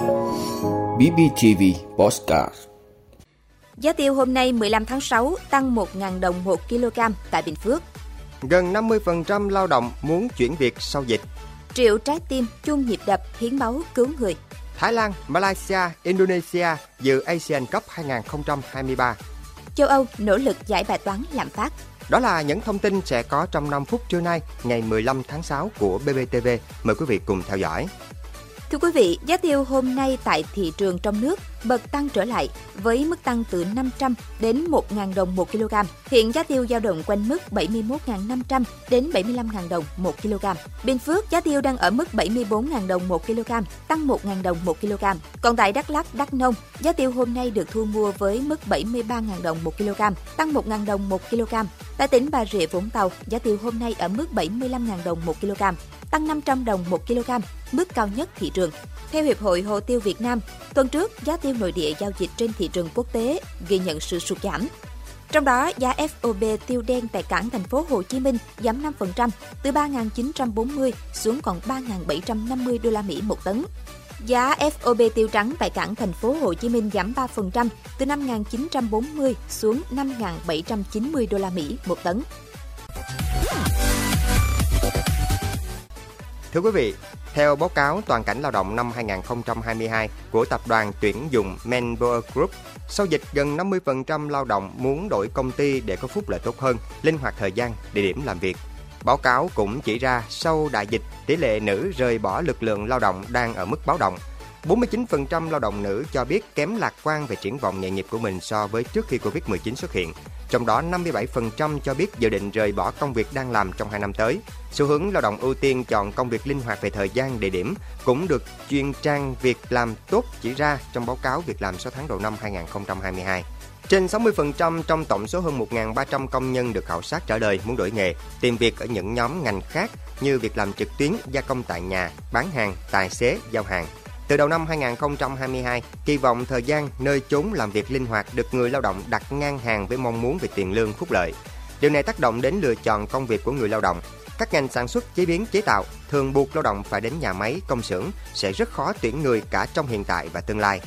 BBTV Postcard Giá tiêu hôm nay 15 tháng 6 tăng 1.000 đồng 1 kg tại Bình Phước. Gần 50% lao động muốn chuyển việc sau dịch. Triệu trái tim chung nhịp đập hiến máu cứu người. Thái Lan, Malaysia, Indonesia dự Asian Cup 2023. Châu Âu nỗ lực giải bài toán lạm phát. Đó là những thông tin sẽ có trong 5 phút trưa nay, ngày 15 tháng 6 của BBTV. Mời quý vị cùng theo dõi. Thưa quý vị, giá tiêu hôm nay tại thị trường trong nước bật tăng trở lại với mức tăng từ 500 đến 1.000 đồng 1 kg. Hiện giá tiêu dao động quanh mức 71.500 đến 75.000 đồng 1 kg. Bình Phước giá tiêu đang ở mức 74.000 đồng 1 kg, tăng 1.000 đồng 1 kg. Còn tại Đắk Lắk, Đắk Nông, giá tiêu hôm nay được thu mua với mức 73.000 đồng 1 kg, tăng 1.000 đồng 1 kg. Tại tỉnh Bà Rịa Vũng Tàu, giá tiêu hôm nay ở mức 75.000 đồng 1 kg, tăng 500 đồng 1 kg, mức cao nhất thị trường. Theo Hiệp hội Hồ tiêu Việt Nam, tuần trước giá tiêu nội địa giao dịch trên thị trường quốc tế ghi nhận sự sụt giảm. Trong đó, giá FOB tiêu đen tại cảng thành phố Hồ Chí Minh giảm 5%, từ 3.940 xuống còn 3.750 đô la Mỹ một tấn. Giá FOB tiêu trắng tại cảng thành phố Hồ Chí Minh giảm 3%, từ 5.940 xuống 5.790 đô la Mỹ một tấn. Thưa quý vị, theo báo cáo toàn cảnh lao động năm 2022 của tập đoàn tuyển dụng Manpower Group, sau dịch gần 50% lao động muốn đổi công ty để có phúc lợi tốt hơn, linh hoạt thời gian, địa điểm làm việc. Báo cáo cũng chỉ ra sau đại dịch, tỷ lệ nữ rời bỏ lực lượng lao động đang ở mức báo động. 49% lao động nữ cho biết kém lạc quan về triển vọng nghề nghiệp của mình so với trước khi Covid-19 xuất hiện. Trong đó 57% cho biết dự định rời bỏ công việc đang làm trong 2 năm tới. Xu hướng lao động ưu tiên chọn công việc linh hoạt về thời gian, địa điểm cũng được chuyên trang việc làm tốt chỉ ra trong báo cáo việc làm 6 tháng đầu năm 2022. Trên 60% trong tổng số hơn 1.300 công nhân được khảo sát trả lời muốn đổi nghề, tìm việc ở những nhóm ngành khác như việc làm trực tuyến, gia công tại nhà, bán hàng, tài xế, giao hàng. Từ đầu năm 2022, kỳ vọng thời gian, nơi chốn làm việc linh hoạt được người lao động đặt ngang hàng với mong muốn về tiền lương phúc lợi. Điều này tác động đến lựa chọn công việc của người lao động. Các ngành sản xuất, chế biến, chế tạo thường buộc lao động phải đến nhà máy, công xưởng sẽ rất khó tuyển người cả trong hiện tại và tương lai.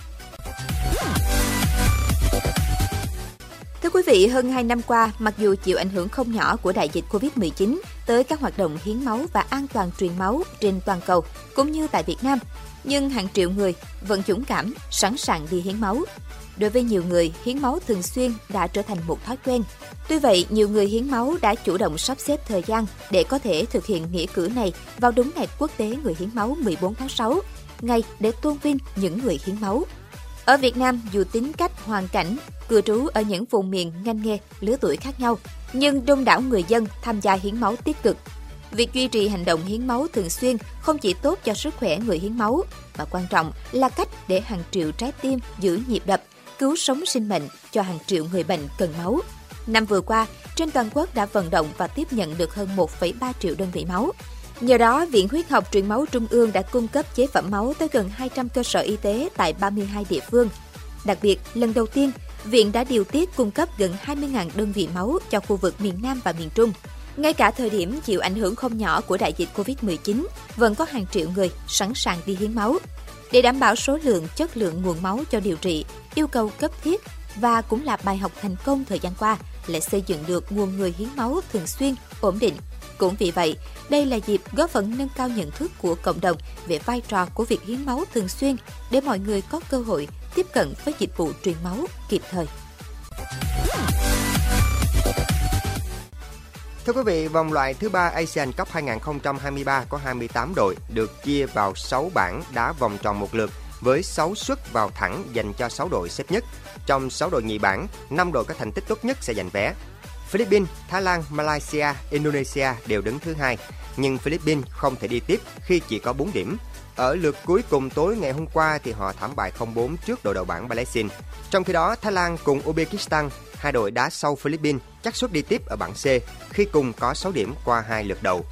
Thưa quý vị, hơn 2 năm qua, mặc dù chịu ảnh hưởng không nhỏ của đại dịch Covid-19 tới các hoạt động hiến máu và an toàn truyền máu trên toàn cầu, cũng như tại Việt Nam, nhưng hàng triệu người vẫn dũng cảm, sẵn sàng đi hiến máu. Đối với nhiều người, hiến máu thường xuyên đã trở thành một thói quen. Tuy vậy, nhiều người hiến máu đã chủ động sắp xếp thời gian để có thể thực hiện nghĩa cử này vào đúng ngày quốc tế người hiến máu 14 tháng 6, ngày để tôn vinh những người hiến máu. Ở Việt Nam, dù tính cách, hoàn cảnh, cư trú ở những vùng miền, ngành nghề, lứa tuổi khác nhau, nhưng đông đảo người dân tham gia hiến máu tích cực. Việc duy trì hành động hiến máu thường xuyên không chỉ tốt cho sức khỏe người hiến máu, mà quan trọng là cách để hàng triệu trái tim giữ nhịp đập, cứu sống sinh mệnh cho hàng triệu người bệnh cần máu. Năm vừa qua, trên toàn quốc đã vận động và tiếp nhận được hơn 1,3 triệu đơn vị máu. Nhờ đó, Viện Huyết học Truyền máu Trung ương đã cung cấp chế phẩm máu tới gần 200 cơ sở y tế tại 32 địa phương. Đặc biệt, lần đầu tiên, Viện đã điều tiết cung cấp gần 20.000 đơn vị máu cho khu vực miền Nam và miền Trung. Ngay cả thời điểm chịu ảnh hưởng không nhỏ của đại dịch Covid-19, vẫn có hàng triệu người sẵn sàng đi hiến máu. Để đảm bảo số lượng, chất lượng nguồn máu cho điều trị, yêu cầu cấp thiết và cũng là bài học thành công thời gian qua là xây dựng được nguồn người hiến máu thường xuyên, ổn định. Cũng vì vậy, đây là dịp góp phần nâng cao nhận thức của cộng đồng về vai trò của việc hiến máu thường xuyên để mọi người có cơ hội tiếp cận với dịch vụ truyền máu kịp thời. Thưa quý vị, vòng loại thứ ba Asian Cup 2023 có 28 đội được chia vào 6 bảng đá vòng tròn một lượt với 6 suất vào thẳng dành cho 6 đội xếp nhất. Trong 6 đội nhì bảng, 5 đội có thành tích tốt nhất sẽ giành vé. Philippines, Thái Lan, Malaysia, Indonesia đều đứng thứ hai, nhưng Philippines không thể đi tiếp khi chỉ có 4 điểm. Ở lượt cuối cùng tối ngày hôm qua thì họ thảm bại 0-4 trước đội đầu bảng Malaysia. Trong khi đó, Thái Lan cùng Uzbekistan, hai đội đá sau Philippines, chắc suất đi tiếp ở bảng C khi cùng có 6 điểm qua hai lượt đầu.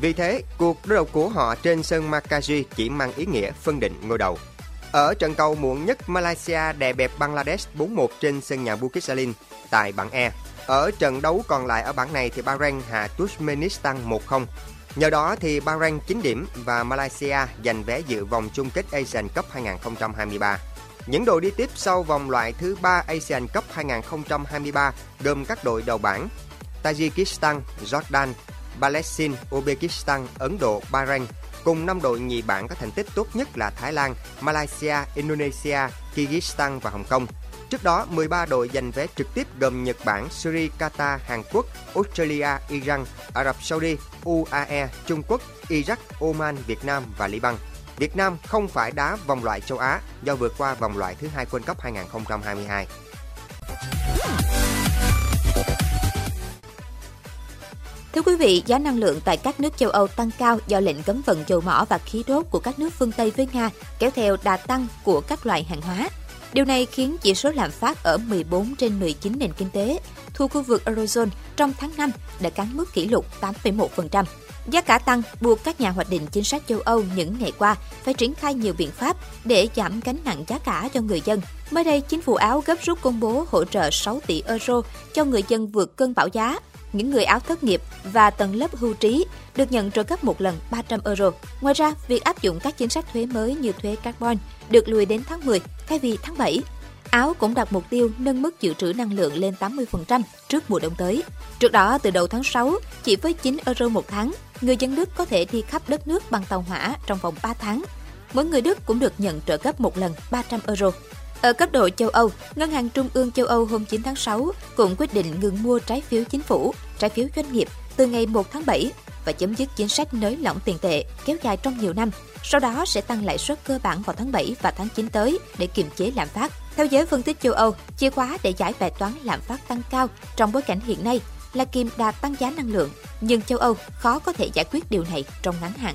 Vì thế, cuộc đối đầu của họ trên sân Makaji chỉ mang ý nghĩa phân định ngôi đầu. Ở trận cầu muộn nhất, Malaysia đè bẹp Bangladesh 4-1 trên sân nhà Bukit Jalil tại bảng E. Ở trận đấu còn lại ở bảng này thì Bahrain hạ Turkmenistan 1-0. Nhờ đó thì Bahrain 9 điểm và Malaysia giành vé dự vòng chung kết Asian Cup 2023. Những đội đi tiếp sau vòng loại thứ 3 Asian Cup 2023 gồm các đội đầu bảng Tajikistan, Jordan, Palestine, Uzbekistan, Ấn Độ, Bahrain cùng năm đội nhì bảng có thành tích tốt nhất là Thái Lan, Malaysia, Indonesia, Kyrgyzstan và Hồng Kông. Trước đó, 13 đội giành vé trực tiếp gồm Nhật Bản, Syria, Qatar, Hàn Quốc, Australia, Iran, Ả Rập Saudi, UAE, Trung Quốc, Iraq, Oman, Việt Nam và Liban. Việt Nam không phải đá vòng loại châu Á do vượt qua vòng loại thứ hai World Cup 2022. Thưa quý vị, giá năng lượng tại các nước châu Âu tăng cao do lệnh cấm vận dầu mỏ và khí đốt của các nước phương Tây với Nga, kéo theo đà tăng của các loại hàng hóa. Điều này khiến chỉ số lạm phát ở 14 trên 19 nền kinh tế thuộc khu vực Eurozone trong tháng 5 đã cán mức kỷ lục 8,1%. Giá cả tăng buộc các nhà hoạch định chính sách châu Âu những ngày qua phải triển khai nhiều biện pháp để giảm gánh nặng giá cả cho người dân. Mới đây, chính phủ Áo gấp rút công bố hỗ trợ 6 tỷ euro cho người dân vượt cơn bão giá những người áo thất nghiệp và tầng lớp hưu trí được nhận trợ cấp một lần 300 euro. Ngoài ra, việc áp dụng các chính sách thuế mới như thuế carbon được lùi đến tháng 10 thay vì tháng 7. Áo cũng đặt mục tiêu nâng mức dự trữ năng lượng lên 80% trước mùa đông tới. Trước đó, từ đầu tháng 6, chỉ với 9 euro một tháng, người dân Đức có thể đi khắp đất nước bằng tàu hỏa trong vòng 3 tháng. Mỗi người Đức cũng được nhận trợ cấp một lần 300 euro. Ở cấp độ châu Âu, Ngân hàng Trung ương châu Âu hôm 9 tháng 6 cũng quyết định ngừng mua trái phiếu chính phủ, trái phiếu doanh nghiệp từ ngày 1 tháng 7 và chấm dứt chính sách nới lỏng tiền tệ kéo dài trong nhiều năm. Sau đó sẽ tăng lãi suất cơ bản vào tháng 7 và tháng 9 tới để kiềm chế lạm phát. Theo giới phân tích châu Âu, chìa khóa để giải bài toán lạm phát tăng cao trong bối cảnh hiện nay là kiềm đà tăng giá năng lượng, nhưng châu Âu khó có thể giải quyết điều này trong ngắn hạn.